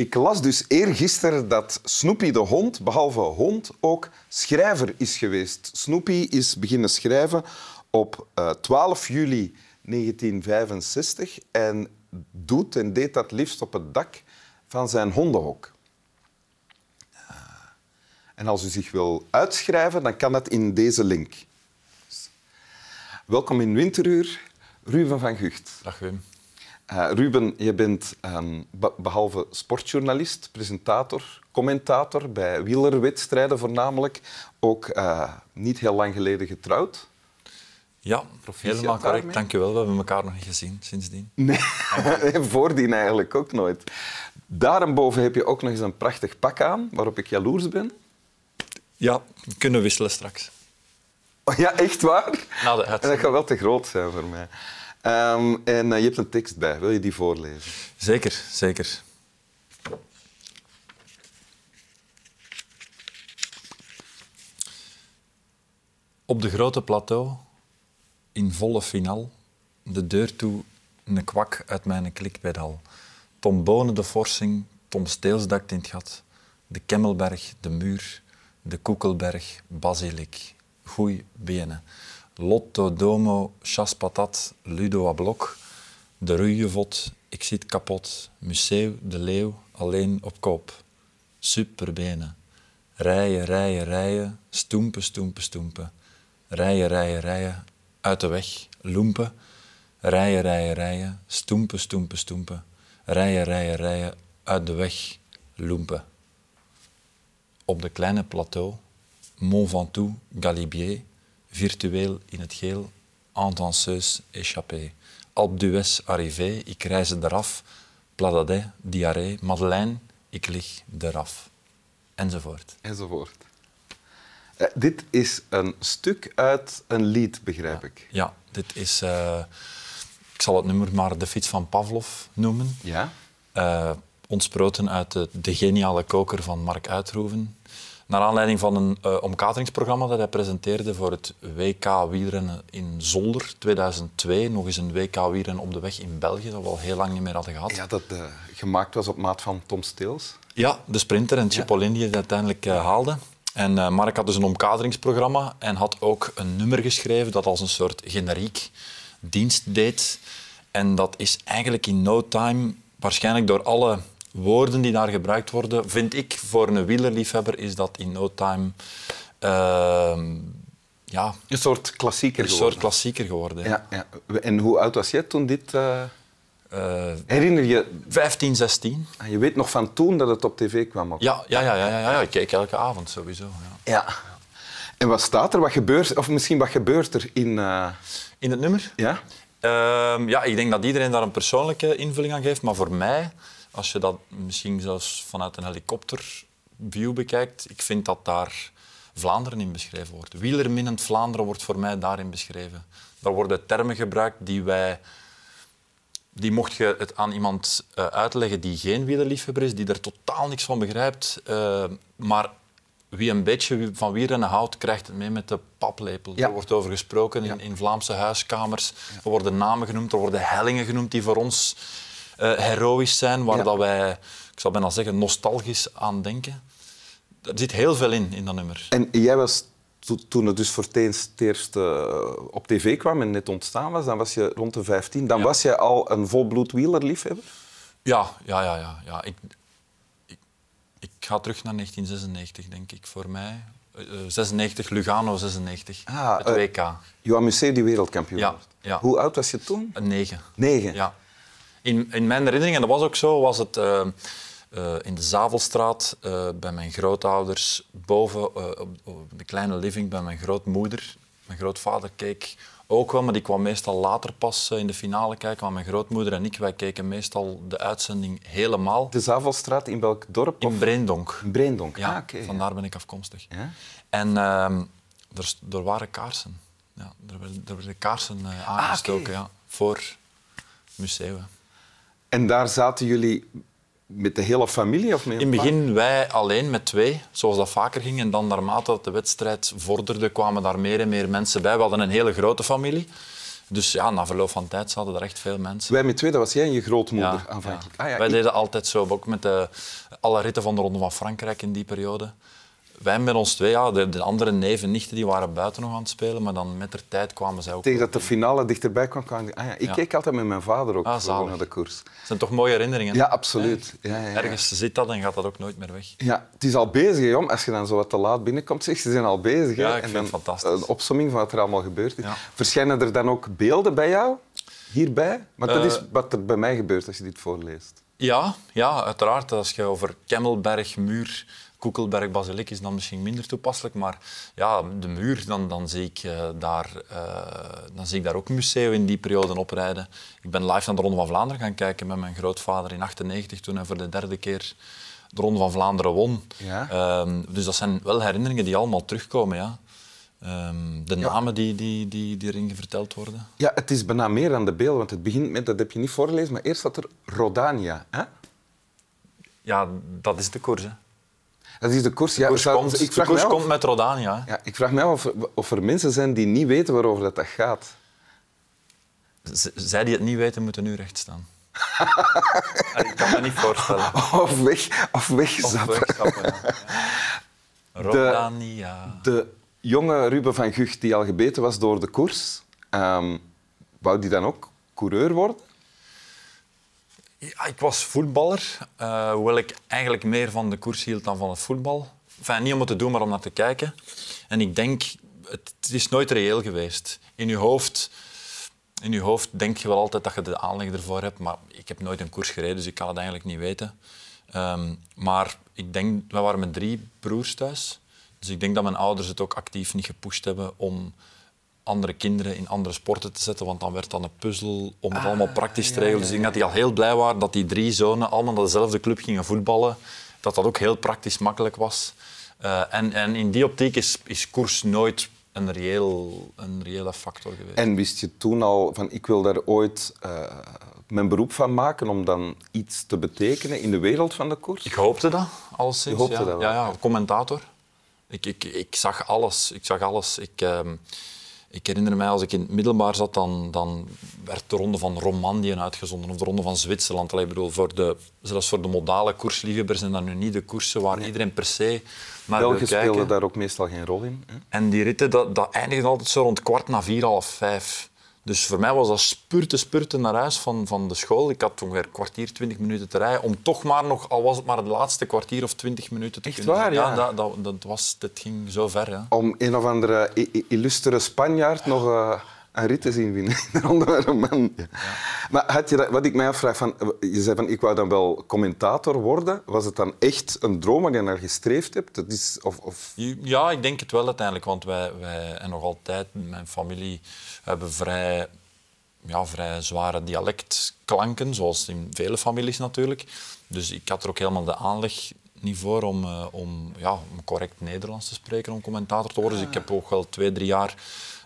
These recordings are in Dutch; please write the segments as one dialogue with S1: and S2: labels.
S1: Ik las dus eergisteren dat Snoopy de hond, behalve hond, ook schrijver is geweest. Snoopy is beginnen schrijven op uh, 12 juli 1965 en doet en deed dat liefst op het dak van zijn hondenhok. En als u zich wil uitschrijven, dan kan dat in deze link. Welkom in Winteruur, Ruben van Gucht.
S2: Dag Wim.
S1: Uh, Ruben, je bent um, behalve sportjournalist, presentator, commentator bij wielerwedstrijden voornamelijk, ook uh, niet heel lang geleden getrouwd.
S2: Ja, Proficiat helemaal correct. Dank je wel. We hebben elkaar nog niet gezien sindsdien.
S1: Nee, voordien eigenlijk ook nooit. Daarboven heb je ook nog eens een prachtig pak aan, waarop ik jaloers ben.
S2: Ja, kunnen wisselen straks.
S1: Oh, ja, echt waar? En dat gaat wel te groot zijn voor mij. Um, en uh, je hebt een tekst bij. Wil je die voorlezen?
S2: Zeker, zeker. Op de grote plateau, in volle final, de deur toe, een kwak uit mijn klikpedal. Tom Bonen de forsing, Tom Steelsdakt in het gat, de Kemmelberg, de muur, de Koekelberg, Basilik, Goei Benen, Lotto Domo, Chas Patat, Ludo à Blok, De Rujevot, Ik zit kapot, Museeuw, De Leeuw, Alleen op koop, Superbenen, Rijen, rijen, rijen, Stoempen, stoempen, stoempen, Rijen, rijen, rijen, Uit de weg, Loempen, Rijen, rijen, rijen, Stoempen, stoempen, stoempen, Rijen, rijen, rijen, Uit de weg, Loempen. Op de kleine plateau, Mont Ventoux, Galibier, virtueel in het geel, en danseuse échappée. Alpe d'Huez arrivé, ik reis eraf, Pladadet, diarree, Madeleine, ik lig eraf. Enzovoort.
S1: Enzovoort. Uh, dit is een stuk uit een lied, begrijp
S2: ja.
S1: ik.
S2: Ja, dit is... Uh, ik zal het nummer maar De Fiets van Pavlov noemen.
S1: Ja.
S2: Uh, ontsproten uit de, de, geniale koker van Mark Uitroeven. Naar aanleiding van een uh, omkateringsprogramma dat hij presenteerde voor het WK wielrennen in Zolder 2002. Nog eens een WK wielrennen op de weg in België, dat we al heel lang niet meer hadden gehad.
S1: Ja, dat uh, gemaakt was op maat van Tom Steels.
S2: Ja, de sprinter en Cipollini die het uiteindelijk uh, haalde. En Mark had dus een omkateringsprogramma en had ook een nummer geschreven dat als een soort generiek dienst deed. En dat is eigenlijk in no time, waarschijnlijk door alle woorden die daar gebruikt worden, vind ik voor een wielerliefhebber is dat in no time uh, ja,
S1: een soort klassieker
S2: een
S1: geworden.
S2: soort klassieker geworden.
S1: Ja, ja. En hoe oud was jij toen dit... Uh... Uh, Herinner je...
S2: 15, 16.
S1: Je weet nog van toen dat het op tv kwam? Ook.
S2: Ja, ja, ja, ja, ja, ja, ik keek elke avond sowieso. Ja.
S1: ja. En wat staat er? Wat gebeurt, of misschien wat gebeurt er in... Uh...
S2: In het nummer?
S1: Ja.
S2: Uh, ja, ik denk dat iedereen daar een persoonlijke invulling aan geeft. Maar voor mij als je dat misschien zelfs vanuit een helikopterview bekijkt, ik vind dat daar Vlaanderen in beschreven wordt. Wielerminnend Vlaanderen wordt voor mij daarin beschreven. Daar worden termen gebruikt die wij... Die mocht je het aan iemand uh, uitleggen die geen wielerliefhebber is, die er totaal niks van begrijpt, uh, maar wie een beetje van wielrennen houdt, krijgt het mee met de paplepel. Ja. Er wordt over gesproken in, in Vlaamse huiskamers. Er worden namen genoemd, er worden hellingen genoemd die voor ons uh, heroïsch zijn, waar ja. dat wij, ik zou bijna zeggen, nostalgisch aan denken. Er zit heel veel in, in dat nummer.
S1: En jij was, to toen het dus voor het eerst uh, op tv kwam en net ontstaan was, dan was je rond de 15. Dan ja. was je al een volbloed wielerliefhebber?
S2: Ja, ja, ja. ja, ja. Ik, ik, ik ga terug naar 1996, denk ik, voor mij. Uh, 96, Lugano 96,
S1: ah,
S2: het WK. Uh,
S1: Johan Museeuw die wereldkampioen
S2: ja, ja.
S1: Hoe oud was je toen?
S2: Negen.
S1: Negen?
S2: Ja. In, in mijn herinnering, en dat was ook zo, was het uh, uh, in de Zavelstraat uh, bij mijn grootouders, boven op, op, de kleine living bij mijn grootmoeder. Mijn grootvader keek ook wel, maar die kwam meestal later pas in de finale kijken. Maar mijn grootmoeder en ik, wij keken meestal de uitzending helemaal.
S1: De Zavelstraat, in welk dorp?
S2: In Breendonk.
S1: In Breendonk,
S2: ja.
S1: Ah, okay,
S2: vandaar
S1: ja.
S2: ben ik afkomstig.
S1: Ja?
S2: En ehm, er, er, waren kaarsen. Ja, er, werden, er werden kaarsen aangestoken
S1: ah, okay.
S2: ja, voor museum.
S1: En daar zaten jullie met de hele familie? Of met
S2: In het begin wij alleen met twee, zoals dat vaker ging. En dan naarmate de wedstrijd vorderde, kwamen daar meer en meer mensen bij. We hadden een hele grote familie. Dus ja, na verloop van tijd zaten er echt veel mensen.
S1: Wij met twee, dat was jij en je grootmoeder
S2: Ja,
S1: aanvankelijk.
S2: ja.
S1: Ah, ja,
S2: Wij
S1: ik-
S2: deden altijd zo, ook met de, alle ritten van de Ronde van Frankrijk in die periode. Wij met ons twee, ja, de, de andere neven en nichten die waren buiten nog aan het spelen, maar dan met de tijd kwamen zij ook.
S1: Tegen dat de finale dichterbij kwam, kwam ik... Ah, ja, ik
S2: Ja.
S1: keek altijd met mijn vader ook
S2: Ah,
S1: naar de koers.
S2: Het zijn toch mooie herinneringen?
S1: Ja, absoluut. Ja.
S2: Ergens zit dat en gaat dat ook nooit meer weg.
S1: Ja, het is al bezig, hè. Als je dan zo wat te laat binnenkomt, zeg, ze zijn al bezig. hè.
S2: Ja, ik
S1: en
S2: vind
S1: dan
S2: het fantastisch.
S1: Een opsomming van wat er allemaal gebeurd is. Verschijnen er dan ook beelden bij jou, hierbij? Maar dat
S2: Eh,
S1: is wat er bij mij gebeurt als je dit voorleest.
S2: Ja, ja, uiteraard. Als je over Kemmelberg, Muur, Koekelberg, Basiliek is dan misschien minder toepasselijk. Maar ja, de muur, dan, dan, zie ik, eh, daar, eh, dan zie ik daar ook een museum in die periode oprijden. Ik ben live naar de Ronde van Vlaanderen gaan kijken met mijn grootvader in 98 toen hij voor de derde keer de Ronde van Vlaanderen won.
S1: Ja.
S2: Ehm, dus dat zijn wel herinneringen die allemaal terugkomen. Ja. Ehm, de
S1: Ja.
S2: namen die, die, die, die erin verteld worden.
S1: Ja, het is bijna meer dan de beelden, want het begint met, dat heb je niet voorgelezen, maar eerst staat er Rodania. Hè?
S2: Ja, dat is de koers. Hè.
S1: Dat is de koers. Ja,
S2: De koers, komt,
S1: ik
S2: de
S1: vraag
S2: koers
S1: me af-
S2: komt met Rodania.
S1: Ja, ik vraag me af of, of er mensen zijn die niet weten waarover dat, dat gaat.
S2: Z- zij die het niet weten, moeten nu recht staan. ik kan me niet voorstellen.
S1: Of weg, of wegzappen.
S2: ja. Rodania.
S1: De jonge Ruben van Gucht, die al gebeten was door de koers, ehm, wou die dan ook coureur worden?
S2: Ja, ik was voetballer, eh, hoewel ik eigenlijk meer van de koers hield dan van het voetbal. Enfin, niet om het te doen, maar om naar te kijken. En ik denk, het, is nooit reëel geweest. In je hoofd... In je hoofd denk je wel altijd dat je de aanleg ervoor hebt, maar ik heb nooit een koers gereden, dus ik kan het eigenlijk niet weten. Ehm, maar ik denk, wij waren met drie broers thuis, dus ik denk dat mijn ouders het ook actief niet gepusht hebben om andere kinderen in andere sporten te zetten, want dan werd dan een puzzel om het allemaal praktisch te regelen. Dus ik denk dat die al heel blij waren dat die drie zonen allemaal naar dezelfde club gingen voetballen, dat dat ook heel praktisch makkelijk was. Eh, en, en in die optiek is, is koers nooit een, reëel, een reële factor geweest.
S1: En wist je toen al van ik wil daar ooit eh, mijn beroep van maken om dan iets te betekenen in de wereld van de koers?
S2: Ik hoopte dat, alleszins.
S1: Je hoopte
S2: ja.
S1: dat wel,
S2: Ja, ja,
S1: ja.
S2: commentator. Ik, ik, ik zag alles. Ik, zag alles. Ik, ehm, ik herinner mij, als ik in het middelbaar zat, dan, dan werd de Ronde van Romandie uitgezonden of de Ronde van Zwitserland. Allee, ik bedoel, voor de, zelfs voor de modale koersliefhebbers zijn dat nu niet de koersen waar iedereen per se naar wil
S1: België
S2: kijken.
S1: speelde daar ook meestal geen rol in. Hè?
S2: En die ritten, dat, dat eindigde altijd zo rond kwart na vier, half vijf. Dus voor mij was dat spurten, spurten naar huis van, van de school. Ik had ongeveer een kwartier, twintig minuten te rijden. Om toch maar nog, al was het maar het laatste kwartier of twintig minuten te
S1: Echt
S2: kunnen.
S1: waar, ja?
S2: dat, dat, dat, was, dat ging zo ver. Ja.
S1: Om een of andere illustere Spanjaard nog eh, een rit te zien winnen. in de Ronde van Romandie. Maar had je dat, wat ik mij afvraag, van, je zei van ik wou dan wel commentator worden. Was het dan echt een droom waar je naar gestreefd hebt? Dat is, of, of...
S2: Ja, ik denk het wel uiteindelijk. Want wij, wij en nog altijd, mijn familie, hebben vrij, ja, vrij zware dialectklanken, zoals in vele families natuurlijk. Dus ik had er ook helemaal de aanleg niet voor om, eh, om, ja, correct Nederlands te spreken, om commentator te worden. Dus ik heb ook wel twee, drie jaar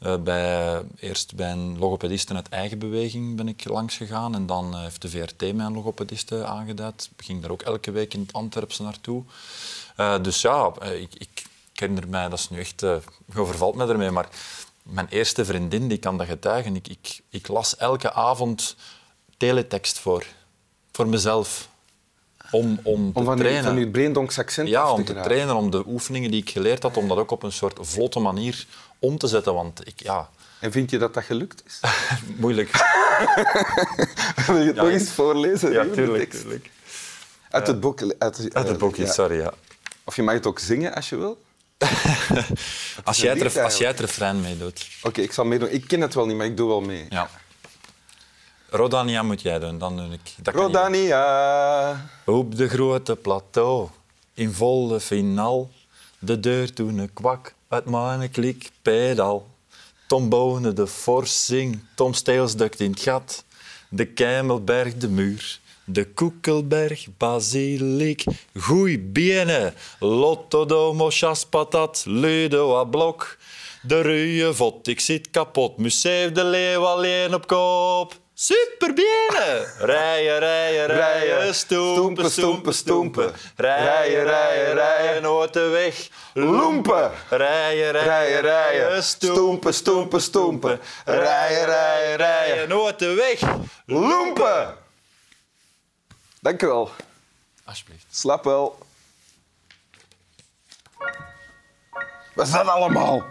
S2: eh, bij, eerst bij een logopediste uit eigen beweging ben ik langs gegaan. En dan eh, heeft de VRT mij een logopediste aangeduid. Ik ging daar ook elke week in het Antwerpse naartoe. Dus ja, ik, ik herinner mij, dat is nu echt, overvalt me ermee, maar mijn eerste vriendin, die kan dat getuigen. Ik, ik, ik las elke avond teletext voor, voor mezelf. Om, om te
S1: Om van, je,
S2: trainen.
S1: van je Breendonks accent
S2: Ja, om te trainen, om de oefeningen die ik geleerd had, om dat ook op een soort vlotte manier om te zetten. Want ik, ja,
S1: En vind je dat dat gelukt is?
S2: moeilijk.
S1: Wil je het
S2: Ja,
S1: nog eens voorlezen?
S2: Ja, tuurlijk. tuurlijk.
S1: Uit het boek. Uit,
S2: Uit het boekje,
S1: ja.
S2: sorry. Ja.
S1: Of je mag het ook zingen als je wil.
S2: Als, jij het, als jij het refrein meedoet.
S1: Oké, ik zal meedoen. Ik ken het wel niet, maar ik doe wel mee.
S2: Ja. Rodania moet jij doen, dan doe ik. Dat.
S1: Rodania.
S2: Op de grote plateau, in volle finaal, de deur toen een kwak uit mijn klik pedal. Tom Bonen de forsing, Tom Steels dukt in het gat. De Kemelberg de muur, de Koekelberg basiliek. Goeie bienen, Lotto domo chas patat, Ludo a blok. De ruwe vot, ik zit kapot, Museef de leeuw alleen op kop. Superbiene! Rijden, rijden, rijden, stoempen, stoempen, stoempen. Rijden, rijden, rijden, nooit de weg.
S1: Loempen.
S2: Rijden, rijden, rijden, stoempen, stoempen, stoempen. Rijden, rijden, rijden, nooit de weg.
S1: Loempen. Dank u wel.
S2: Alsjeblieft.
S1: Slap wel. Wat is dat allemaal?